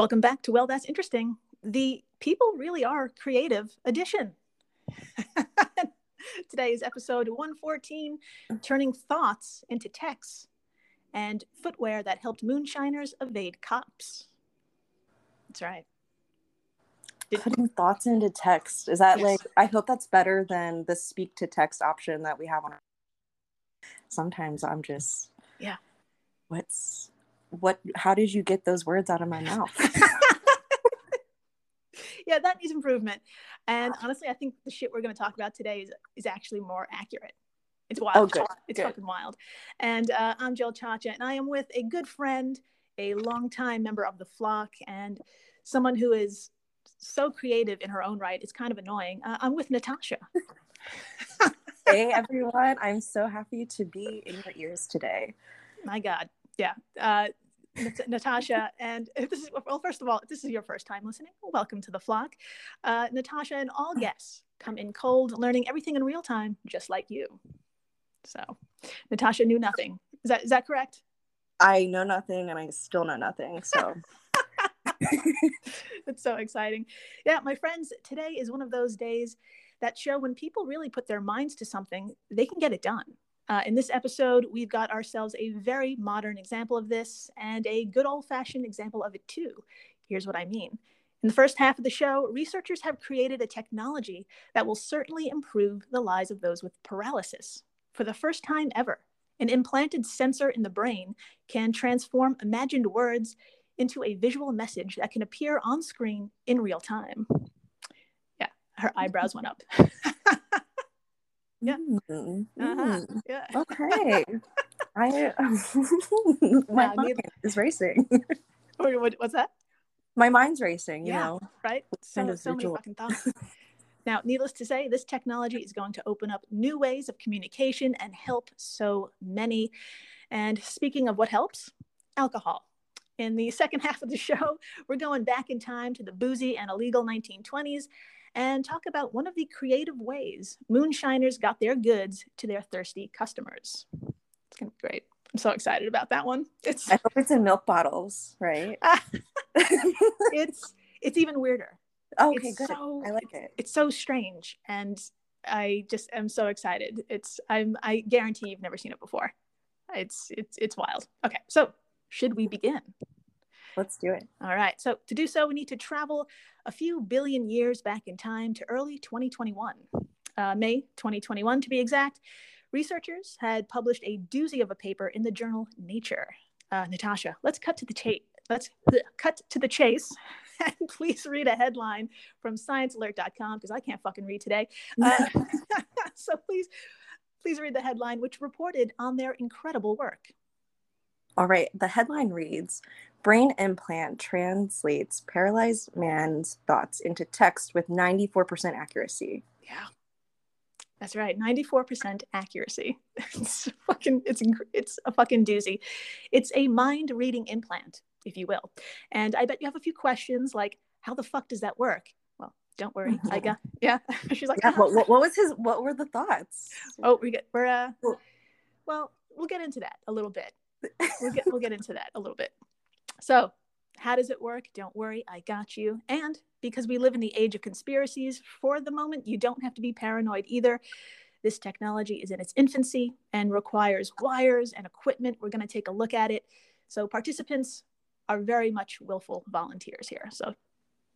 Welcome back to Well, That's Interesting. The People Really Are Creative edition. Today is episode 114 Turning Thoughts into Texts and Footwear That Helped Moonshiners Evade Cops. That's right. Did- Putting thoughts into text. Is that Yes. like, I hope that's better than the speak to text option that we have on our. Sometimes I'm just, Yeah. what's, what, how did you get those words out of my mouth? yeah, that needs improvement. And honestly, I think the shit we're going to talk about today is, is actually more accurate. It's wild. Oh, good, It's good. fucking wild. And uh, I'm Jill Chacha, and I am with a good friend, a longtime member of the flock, and someone who is so creative in her own right. It's kind of annoying. Uh, I'm with Natasha. hey everyone, I'm so happy to be in your ears today. My God. Yeah. Uh, Natasha, and if this is, well, first of all, if this is your first time listening, welcome to the flock. Uh, Natasha and all guests come in cold, learning everything in real time, just like you. So, Natasha knew nothing. Is that is that correct? I know nothing and I still know nothing. So It's so exciting. Yeah, my friends, today is one of those days that show when people really put their minds to something, they can get it done. Uh, in this episode, we've got ourselves a very modern example of this and a good old fashioned example of it too. Here's what I mean. In the first half of the show, researchers have created a technology that will certainly improve the lives of those with paralysis. For the first time ever, an implanted sensor in the brain can transform imagined words into a visual message that can appear on screen in real time. Yeah, her eyebrows went up. Yeah. Mm, Uh-huh. mm, Yeah. Okay. I my mind is racing. Or what, what's that? My mind's racing, you Yeah. know. Right? So, kind of so many fucking thoughts. now, needless to say, this technology is going to open up new ways of communication and help so many. And speaking of what helps, alcohol. In the second half of the show, we're going back in time to the boozy and illegal 1920s and talk about one of the creative ways moonshiners got their goods to their thirsty customers. It's going to be great. I'm so excited about that one. It's I hope it's in milk bottles, right? it's it's even weirder. okay, it's good. so I like it. it's so strange and I just am so excited. It's I'm I guarantee you've never seen it before. It's it's it's wild. Okay, so should we begin? Let's do it. All right. So to do so, we need to travel a few billion years back in time to early 2021, uh, May 2021 to be exact. Researchers had published a doozy of a paper in the journal Nature. Uh, Natasha, let's cut to the chase. Let's cut to the chase, and please read a headline from ScienceAlert.com because I can't fucking read today. Uh, so please, please read the headline, which reported on their incredible work. All right. The headline reads Brain implant translates paralyzed man's thoughts into text with 94% accuracy. Yeah. That's right. 94% accuracy. It's fucking it's it's a fucking doozy. It's a mind reading implant, if you will. And I bet you have a few questions like how the fuck does that work? Well, don't worry. I got yeah. She's like, Yeah, "Uh-huh." what, what, what was his, what were the thoughts? "Oh, we get we're uh well, we'll get into that a little bit. We'll get we'll get into that a little bit. So, how does it work? Don't worry, I got you. And because we live in the age of conspiracies, for the moment, you don't have to be paranoid either. This technology is in its infancy and requires wires and equipment. We're going to take a look at it. So, participants are very much willful volunteers here. So,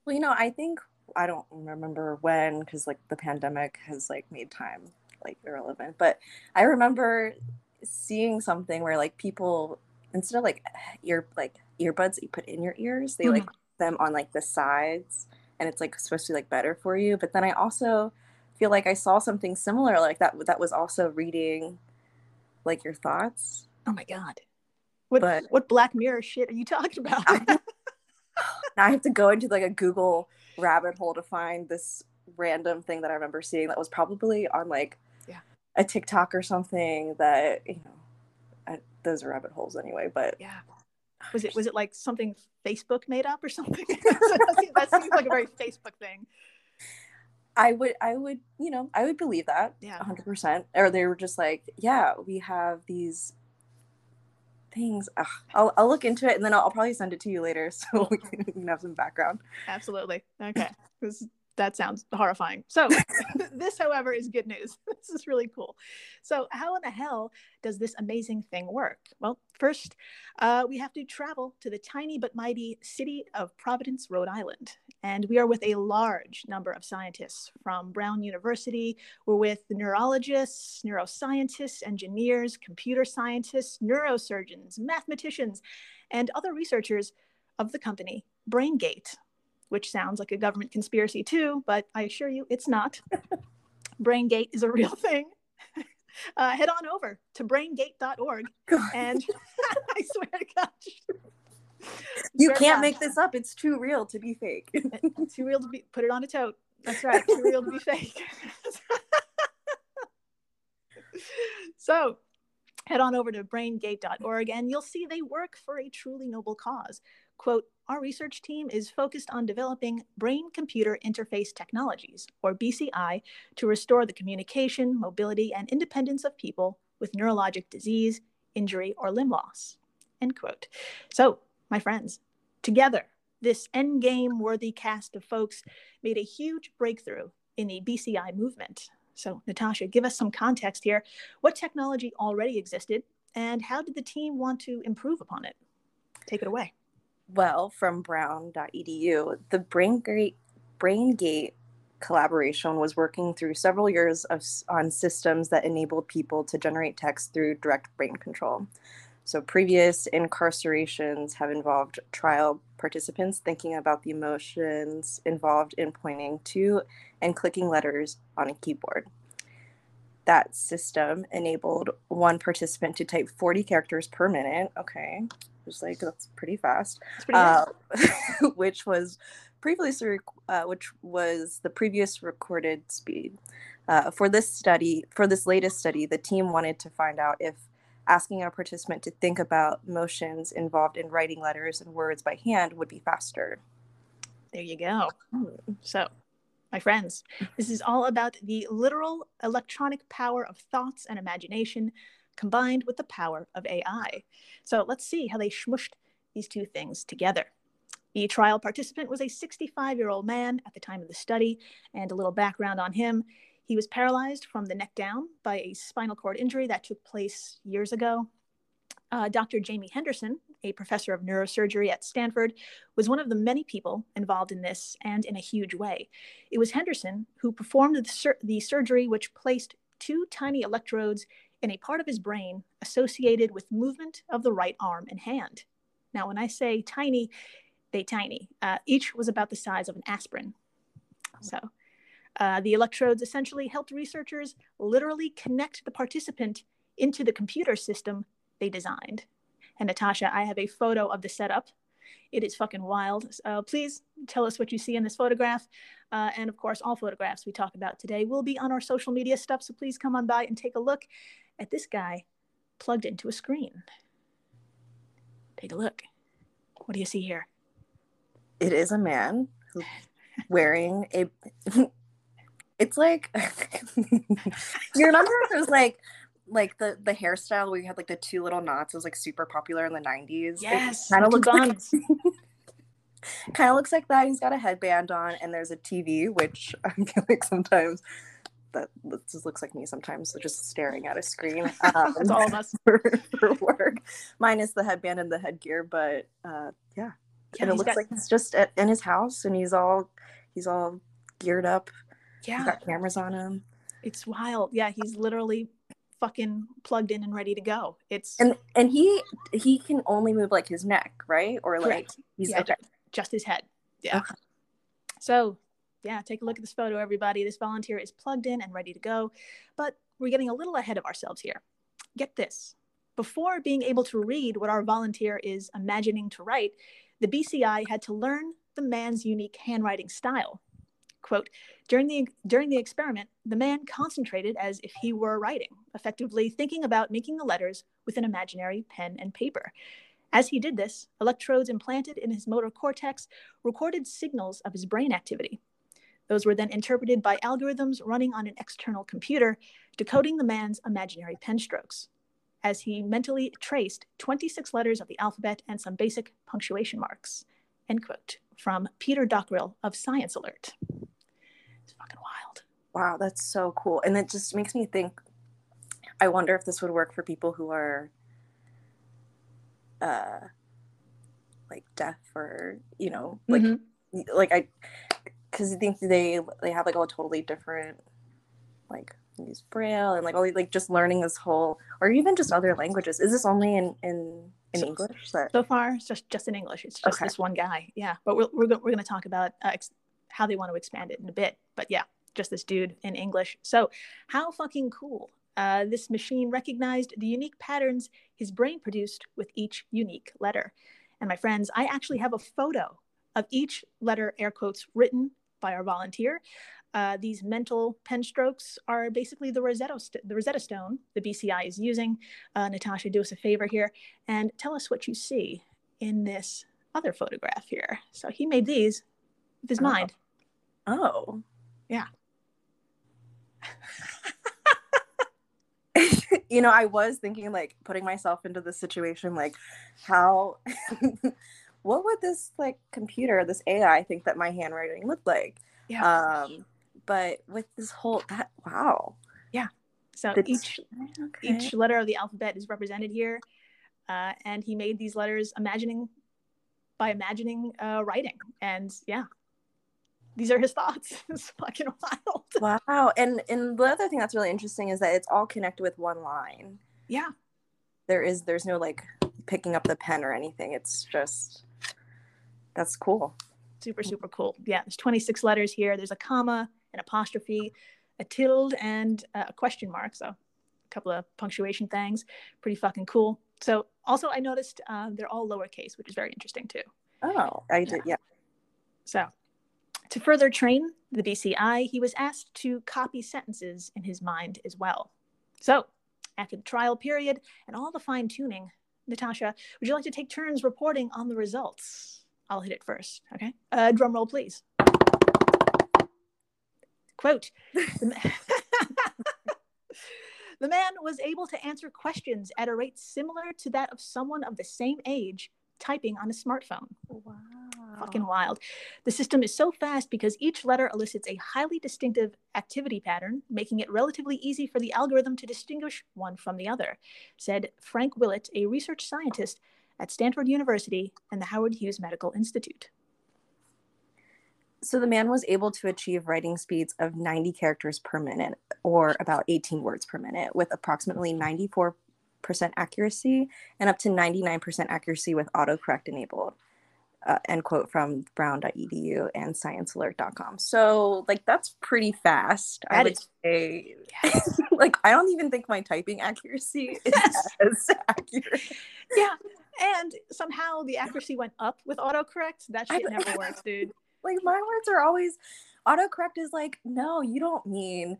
Well, you know, I think I don't remember when because like the pandemic has like made time like irrelevant, but I remember seeing something where like people instead of like ear like earbuds that you put in your ears, they like mm-hmm. them on like the sides and it's like supposed to be like better for you. But then I also feel like I saw something similar like that that was also reading like your thoughts. oh my God. What, But- what Black Mirror shit are you talking about? I- now I have to go into like a Google rabbit hole to find this random thing that I remember seeing that was probably on like Yeah. a TikTok or something that you know I, those are rabbit holes anyway. But Yeah. Was it was it like something Facebook made up or something? that, seems, like a very Facebook thing. I would I would you know I would believe that Yeah. hundred percent. Or they were just like yeah we have these things. Ugh, I'll I'll look into it and then I'll, I'll probably send it to you later so we can have some background. Absolutely. Okay. This that sounds horrifying. So, this, however, is good news. This is really cool. So, how in the hell does this amazing thing work? Well, first, uh, we have to travel to the tiny but mighty city of Providence, Rhode Island. And we are with a large number of scientists from Brown University. We're with neurologists, neuroscientists, engineers, computer scientists, neurosurgeons, mathematicians, and other researchers of the company BrainGate which sounds like a government conspiracy too, but I assure you it's not. BrainGate is a real thing. Uh, head on over to braingate.org and I swear to God. You can't make this up. It's too real to be fake. too real to be put it on a tote. That's right. Too real to be fake. so head on over to braingate.org and you'll see they work for a truly noble cause. Quote, our research team is focused on developing brain computer interface technologies, or BCI, to restore the communication, mobility, and independence of people with neurologic disease, injury, or limb loss. End quote. So, my friends, together, this endgame worthy cast of folks made a huge breakthrough in the BCI movement. So, Natasha, give us some context here. What technology already existed, and how did the team want to improve upon it? Take it away well from brown.edu, the BrainGate, BrainGate collaboration was working through several years of, on systems that enabled people to generate text through direct brain control. So, previous incarcerations have involved trial participants thinking about the emotions involved in pointing to and clicking letters on a keyboard. That system enabled one participant to type 40 characters per minute. Okay, was like that's pretty fast. Pretty uh, which was previously uh, which was the previous recorded speed. Uh, for this study, for this latest study, the team wanted to find out if asking a participant to think about motions involved in writing letters and words by hand would be faster. There you go. So, my friends, this is all about the literal electronic power of thoughts and imagination combined with the power of AI. So let's see how they smushed these two things together. The trial participant was a 65 year old man at the time of the study, and a little background on him. He was paralyzed from the neck down by a spinal cord injury that took place years ago. Uh, Dr. Jaimie Henderson, a professor of neurosurgery at Stanford, was one of the many people involved in this and in a huge way. It was Henderson who performed the, sur- the surgery which placed two tiny electrodes in a part of his brain associated with movement of the right arm and hand. Now, when I say tiny, they tiny. Uh, each was about the size of an aspirin. So, uh, the electrodes essentially helped researchers literally connect the participant into the computer system they designed. And Natasha, I have a photo of the setup. It is fucking wild. Uh, please tell us what you see in this photograph. Uh, and of course, all photographs we talk about today will be on our social media stuff. So please come on by and take a look at this guy plugged into a screen. Take a look. What do you see here? It is a man wearing a. it's like you remember it was like like the the hairstyle where you had like the two little knots it was like super popular in the 90s yes kind of looks like kind of looks like that he's got a headband on and there's a tv which i feel like sometimes that just looks like me sometimes, so just staring at a screen. Um, it's all of us for, for, work, minus the headband and the headgear. But uh, yeah. yeah, and it looks got... like he's just at, in his house, and he's all he's all geared up. Yeah, he's got cameras on him. It's wild. Yeah, he's literally fucking plugged in and ready to go. It's and and he he can only move like his neck, right? Or like Correct. he's yeah, okay. just his head. Yeah. Okay. So yeah, take a look at this photo, everybody. This volunteer is plugged in and ready to go. But we're getting a little ahead of ourselves here. Get this. Before being able to read what our volunteer is imagining to write, the BCI had to learn the man's unique handwriting style. Quote, during the, during the experiment, the man concentrated as if he were writing, effectively thinking about making the letters with an imaginary pen and paper. As he did this, electrodes implanted in his motor cortex recorded signals of his brain activity, those were then interpreted by algorithms running on an external computer, decoding the man's imaginary pen strokes. as he mentally traced 26 letters of the alphabet and some basic punctuation marks. End quote. From Peter Dockrill of Science Alert. It's fucking wild. Wow, that's so cool. And it just makes me think I wonder if this would work for people who are uh like deaf or you know, like Mhm. like I because I think they they have like a totally different like use braille and like all like just learning this whole or even just other languages. Is this only in in in So- English? That So far, it's just just in English. It's just Okay. this one guy. Yeah, but we're we're, go- we're going to talk about uh, ex- how they want to expand it in a bit. But yeah, just this dude in English. So how fucking cool! Uh, this machine recognized the unique patterns his brain produced with each unique letter. And my friends, I actually have a photo of each letter, air quotes, written by our volunteer. Uh, these mental pen strokes are basically the Rosetta, st- the Rosetta Stone the BCI is using. Uh, Natasha, do us a favor here and tell us what you see in this other photograph here. So he made these with his Oh. mind. oh Yeah. you know, I was thinking like putting myself into this situation, like how, what would this like computer, this AI think that my handwriting looked like? Yeah. Um, but with this whole that wow, Yeah. so each okay. each letter of the alphabet is represented here, uh, and he made these letters imagining by imagining uh, writing. And yeah, these are his thoughts. it's fucking wild. wow, and and the other thing that's really interesting is that it's all connected with one line. Yeah. There is there's no like picking up the pen or anything. It's just that's cool. super super cool. Yeah there's 26 letters here. There's a comma an apostrophe a tilde and a question mark. So a couple of punctuation things. Pretty fucking cool. So also i noticed uh, they're all lowercase which is very interesting too. Oh, I did yeah. so to further train the bci he was asked to copy sentences in his mind as well. So after the trial period and all the fine tuning natasha would you like to take turns reporting on the results i'll hit it first okay uh, drum roll please quote the, the man was able to answer questions at a rate similar to that of someone of the same age typing on a smartphone Wow. fucking wild. The system is so fast because each letter elicits a highly distinctive activity pattern, making it relatively easy for the algorithm to distinguish one from the other, said Frank Willett, a research scientist at Stanford University and the Howard Hughes Medical Institute. So the man was able to achieve writing speeds of 90 characters per minute, or about 18 words per minute, with approximately 94% accuracy and up to 99% accuracy with autocorrect enabled. Uh, end quote from brown.edu and sciencealert.com. So, like, that's pretty fast. I would is- say, like, I don't even think my typing accuracy is as accurate. Yeah. And somehow the accuracy went up with autocorrect. That I- shit never works, dude. like my words are always autocorrect is like no you don't mean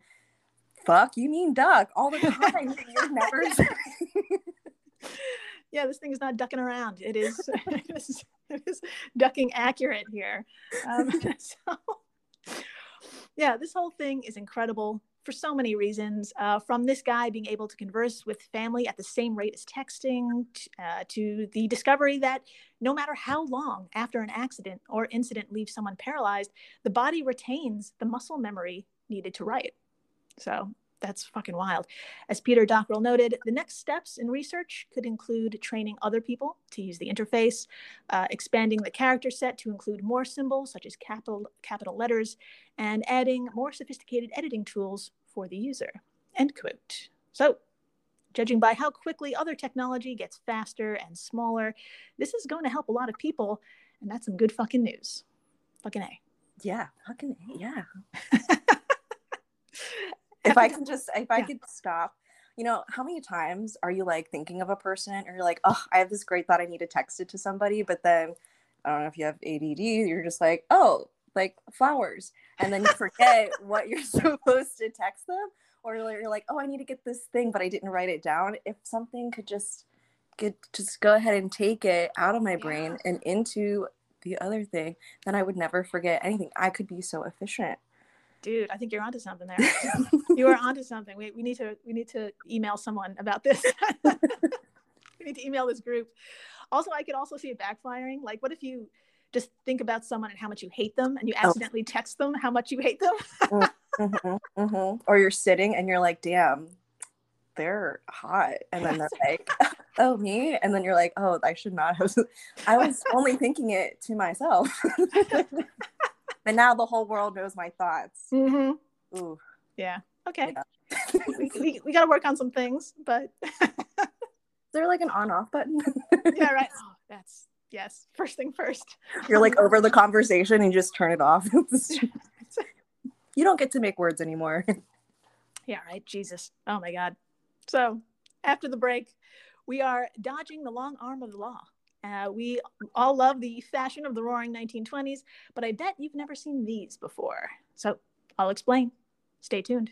fuck you mean duck all the time you're never yeah, this thing is not ducking around. It is, it is, it is ducking accurate here. Um, so, yeah, this whole thing is incredible for so many reasons. Uh, from this guy being able to converse with family at the same rate as texting, t- uh, to the discovery that no matter how long after an accident or incident leaves someone paralyzed, the body retains the muscle memory needed to write. So that's fucking wild. As Peter Dockrill noted, the next steps in research could include training other people to use the interface, uh, expanding the character set to include more symbols such as capital, capital letters, and adding more sophisticated editing tools for the user. End quote. So, judging by how quickly other technology gets faster and smaller, this is going to help a lot of people, and that's some good fucking news. Fucking A. yeah fucking a, yeah if i can just if i Yeah. could stop you know how many times are you like thinking of a person or you're like oh i have this great thought i need to text it to somebody but then i don't know if you have add you're just like oh like flowers and then you forget what you're supposed to text them or you're like oh i need to get this thing but i didn't write it down if something could just get just go ahead and take it out of my brain and into the other thing then i would never forget anything i could be so efficient Dude, I think you're onto something there. you are onto something. We, we need to we need to email someone about this. we need to email this group. Also, I could also see it backfiring. Like, what if you just think about someone and how much you hate them, and you oh. accidentally oh. text them how much you hate them? mm-hmm, mm-hmm. Or you're sitting and you're like, "Damn, they're hot," and then they're like, "Oh, me," and then you're like, "Oh, I should not have." I was only thinking it to myself. but now the whole world knows my thoughts. Mm-hmm. Ooh. Yeah. Okay. Yeah. we, we, got to work on some things, but. Is there like an on off button? yeah, right. Oh, that's, yes. First thing first. You're like over the conversation and you just turn it off. you don't get to make words anymore. Yeah, right. Jesus. Oh my God. So after the break, we are dodging the long arm of the law. Uh, we all love the fashion of the roaring 1920s, but I bet you've never seen these before. So I'll explain. Stay tuned.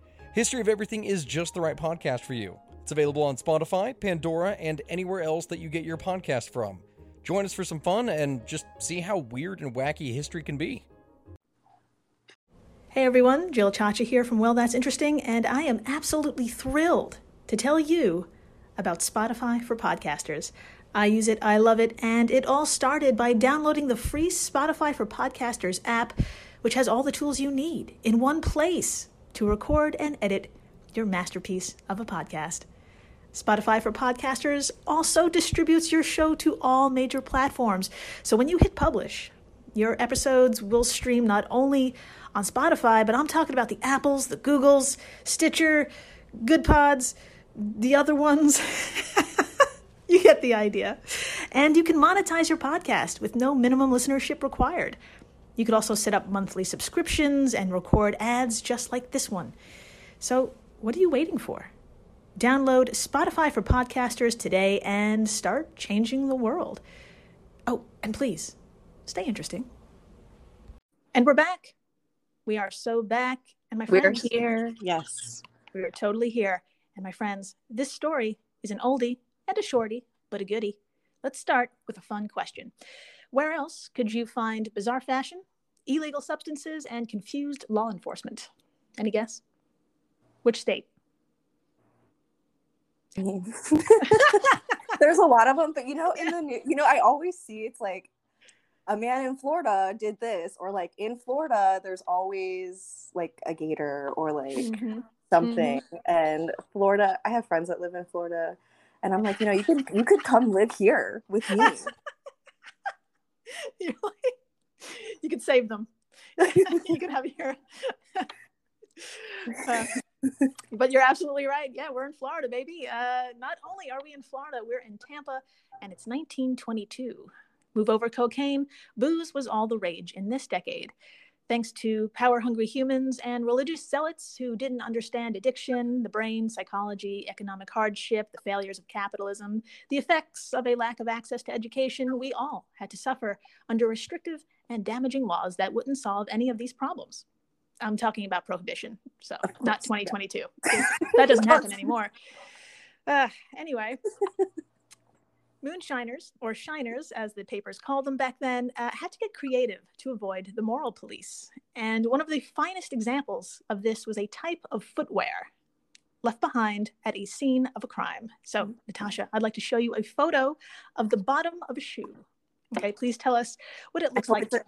History of Everything is just the right podcast for you. It's available on Spotify, Pandora, and anywhere else that you get your podcast from. Join us for some fun and just see how weird and wacky history can be. Hey everyone, Jill Chacha here from Well That's Interesting, and I am absolutely thrilled to tell you about Spotify for podcasters. I use it, I love it, and it all started by downloading the free Spotify for Podcasters app, which has all the tools you need in one place to record and edit your masterpiece of a podcast. Spotify for Podcasters also distributes your show to all major platforms. So when you hit publish, your episodes will stream not only on Spotify, but I'm talking about the Apples, the Googles, Stitcher, Good Pods, the other ones. you get the idea. And you can monetize your podcast with no minimum listenership required. You could also set up monthly subscriptions and record ads just like this one. So, what are you waiting for? Download Spotify for podcasters today and start changing the world. Oh, and please stay interesting. And we're back. We are so back. And my friends, we're here. Yes. We are totally here. And my friends, this story is an oldie and a shorty, but a goodie. Let's start with a fun question. Where else could you find bizarre fashion, illegal substances, and confused law enforcement? Any guess? Which state? There's a lot of them, but you know, in the new, you know, I always see it's like a man in Florida did this, or like in Florida, there's always like a gator or like mm-hmm. something. Mm-hmm. And Florida, I have friends that live in Florida, and I'm like, you know, you could you could come live here with me. You're like, you could save them. you could have your. Uh, but you're absolutely right. Yeah, we're in Florida, baby. Uh, not only are we in Florida, we're in Tampa, and it's 1922. Move over cocaine, booze was all the rage in this decade. Thanks to power hungry humans and religious zealots who didn't understand addiction, the brain, psychology, economic hardship, the failures of capitalism, the effects of a lack of access to education, we all had to suffer under restrictive and damaging laws that wouldn't solve any of these problems. I'm talking about prohibition, so not 2022. that doesn't happen anymore. Uh, anyway, moonshiners, or shiners as the papers called them back then, uh, had to get creative to avoid the moral police. And one of the finest examples of this was a type of footwear left behind at a scene of a crime. So, Natasha, I'd like to show you a photo of the bottom of a shoe. Okay, please tell us what it looks I like. A,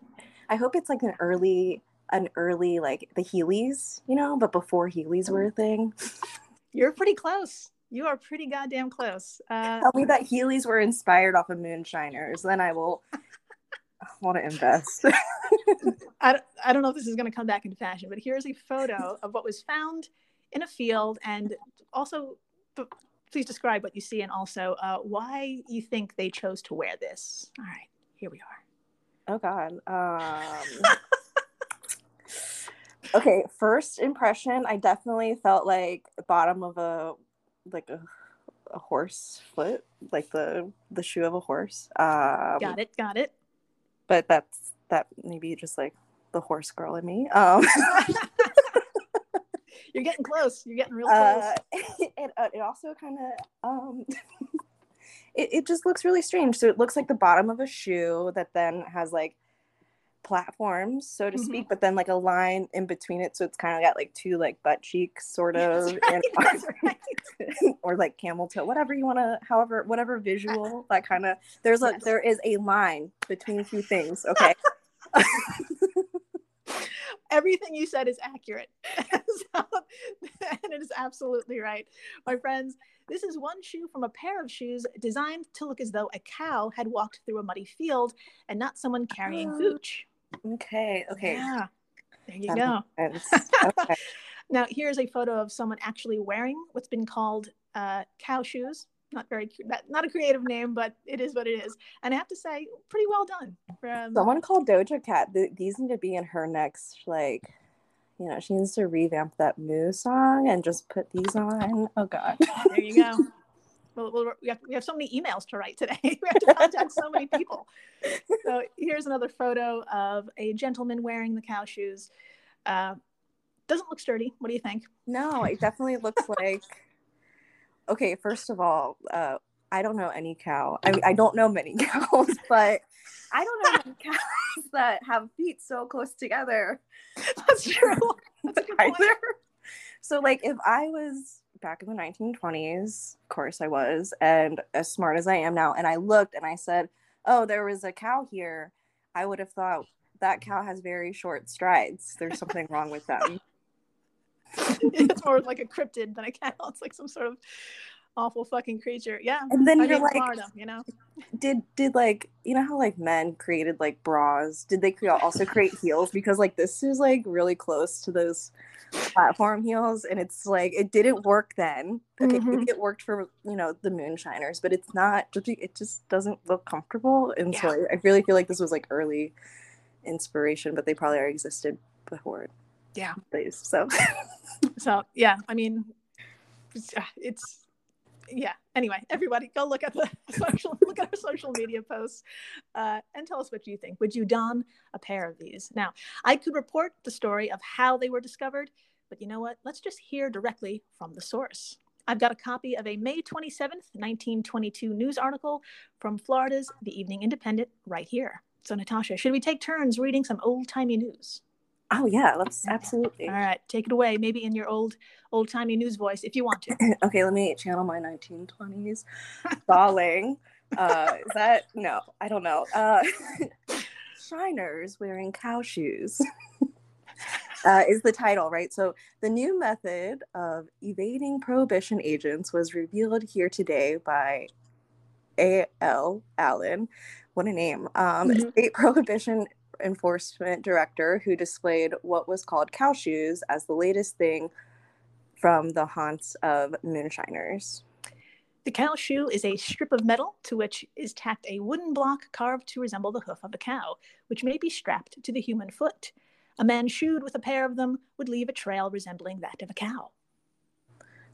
I hope it's like an early an early like the Heelys, you know, but before Heelys were a thing. You're pretty close. You are pretty goddamn close. Uh, Tell me that Heelys were inspired off of moonshiners, then I will want to invest. I, don't- I don't know if this is going to come back into fashion, but here's a photo of what was found in a field. And also, please describe what you see and also uh, why you think they chose to wear this. All right, here we are. oh God. Um, okay, first impression, I definitely felt like bottom of a like a, a horse foot, like the the shoe of a horse. Um, Got it, got it. but that's that maybe just like the horse girl in me. Um, You're getting close. You're getting real close. uh, it, uh, it also kind of um, it, it just looks really strange. So it looks like the bottom of a shoe that then has like platforms, so to Mhm. speak, but then like a line in between it, so it's kind of got like two like butt cheeks, sort of, right, and- right. or like camel toe, whatever you want to, however, whatever visual that kind of. There's a there is a line between two things. Okay. Everything you said is accurate. So- and it is absolutely right. My friends, this is one shoe from a pair of shoes designed to look as though a cow had walked through a muddy field and not someone carrying Oh, hooch. Okay. Okay. Yeah. There you That go. Okay. Now, here's a photo of someone actually wearing what's been called uh, cow shoes. Not very, that, not a creative name, but it is what it is. And I have to say, pretty well done. Um, Someone called Doja Cat. Th- these need to be in her next, like, you know, she needs to revamp that Moo song and just put these on. Oh God. there you go. Well, well, we, have, we have so many emails to write today. we have to contact so many people. So here's another photo of a gentleman wearing the cow shoes. Uh, doesn't look sturdy. What do you think? No, it definitely looks like. Okay, first of all, uh, I don't know any cow. I mean, I don't know many cows, but I don't know many cows that have feet so close together. That's true. That's a good point. either. So, like, if I was back in the 1920s, of course I was, and as smart as I am now, and I looked and I said, oh, there was a cow here, I would have thought that cow has very short strides. There's something wrong with them. it's more like a cryptid than a cow. It's like some sort of awful fucking creature. Yeah. And then I you're like, Florida, you know? did did like you know how like men created like bras? Did they cre- also create heels? Because like this is like really close to those platform heels, and it's like it didn't work then. Okay, Mhm. maybe it worked for you know the moonshiners, but it's not. It just doesn't look comfortable, and so I, I really feel like this was like early inspiration, but they probably already existed before. Yeah. These so So yeah, I mean, it's, uh, it's yeah. Anyway, everybody, go look at the social, look at our social media posts, uh, and tell us what you think. Would you don a pair of these? Now, I could report the story of how they were discovered, but you know what? Let's just hear directly from the source. I've got a copy of a May 27th, 1922 news article from Florida's The Evening Independent right here. So, Natasha, should we take turns reading some old timey news? Oh yeah, let's absolutely. All right, take it away. Maybe in your old old timey news voice, if you want to. okay, let me channel my 1920s bawling. Uh, is that no? I don't know. Uh, Shiners wearing cow shoes uh, is the title, right? So the new method of evading prohibition agents was revealed here today by A. L. Allen. What a name! Um, Mhm. State prohibition enforcement director who displayed what was called cow shoes as the latest thing from the haunts of moonshiners. The cow shoe is a strip of metal to which is tacked a wooden block carved to resemble the hoof of a cow, which may be strapped to the human foot. A man shoed with a pair of them would leave a trail resembling that of a cow.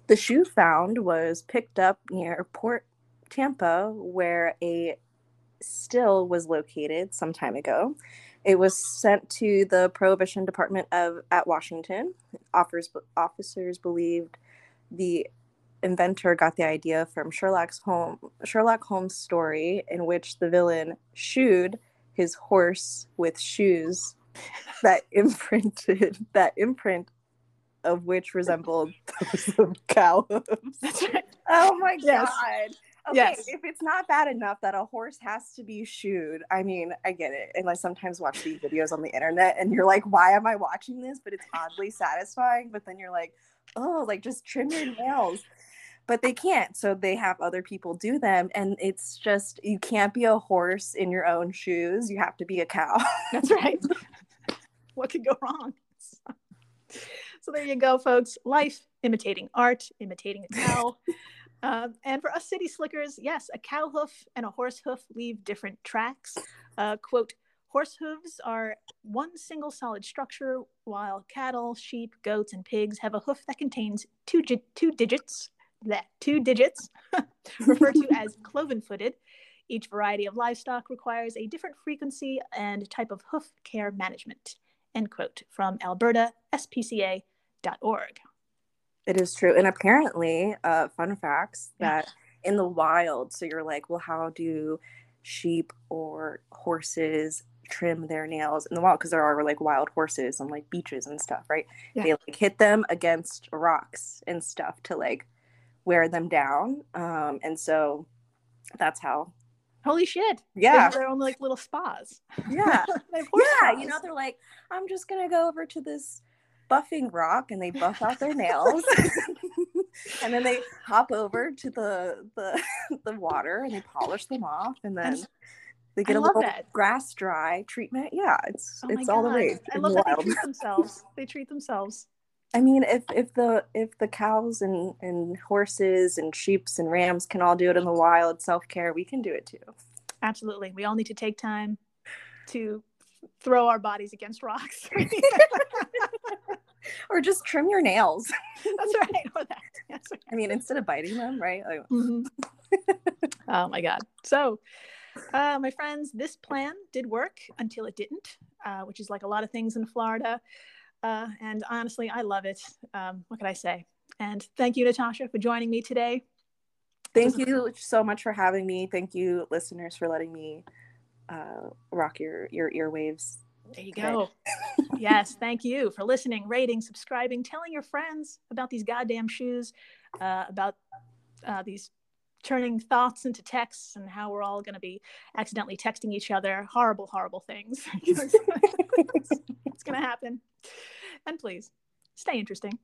The shoe found was picked up near Port Tampa, where a still was located some time ago. It was sent to the Prohibition Department of at Washington. Offers, officers believed the inventor got the idea from Sherlock's home Sherlock Holmes story in which the villain shoed his horse with shoes that imprinted that imprint of which resembled those of cow hooves. Right. Oh my Yes. god. Okay, Yes. if it's not bad enough that a horse has to be shoed, I mean, I get it. And I sometimes watch these videos on the internet and you're like, why am I watching this? But it's oddly satisfying. But then you're like, oh, like just trim your nails. But they can't. So they have other people do them. And it's just, you can't be a horse in your own shoes. You have to be a cow. That's right. what could go wrong? So there you go, folks. Life imitating art, imitating a cow. Um, and for us city slickers, yes, a cow hoof and a horse hoof leave different tracks. Uh, quote, horse hooves are one single solid structure, while cattle, sheep, goats, and pigs have a hoof that contains two, gi- two digits, that two digits, referred to as cloven footed. Each variety of livestock requires a different frequency and type of hoof care management. End quote from albertaspca.org. It is true. And apparently, uh, fun facts that in the wild, so you're like, well, how do sheep or horses trim their nails in the wild? Because there are like wild horses on like beaches and stuff, right? Yeah. They like hit them against rocks and stuff to like wear them down. Um, and so that's how, Holy shit. Yeah, have their own like little spas. yeah. they have horse yeah, spas. you know, they're like, I'm just gonna go over to this buffing rock, and they buff out their nails, and then they hop over to the the the water and they polish them off, and then they get I a little that. grass dry treatment. Yeah, it's Oh it's all the way. I love the that they treat themselves. they treat themselves. I mean, if if the if the cows and and horses and sheeps and rams can all do it in the wild, self care, we can do it too. Absolutely. We all need to take time to throw our bodies against rocks. Or just trim your nails. That's right. Or that. That's right. I mean, instead of biting them, right? Like, Mhm. oh my God. So, uh, my friends, this plan did work until it didn't, uh, which is like a lot of things in Florida. Uh, and honestly, I love it. Um, what can I say? And thank you, Natasha, for joining me today. Thank you so much for having me. Thank you, listeners, for letting me uh, rock your your earwaves. There you go. Yes, thank you for listening, rating, subscribing, telling your friends about these goddamn shoes, uh, about uh, these turning thoughts into texts and how we're all going to be accidentally texting each other horrible, horrible things. it's going to happen. And please stay interesting.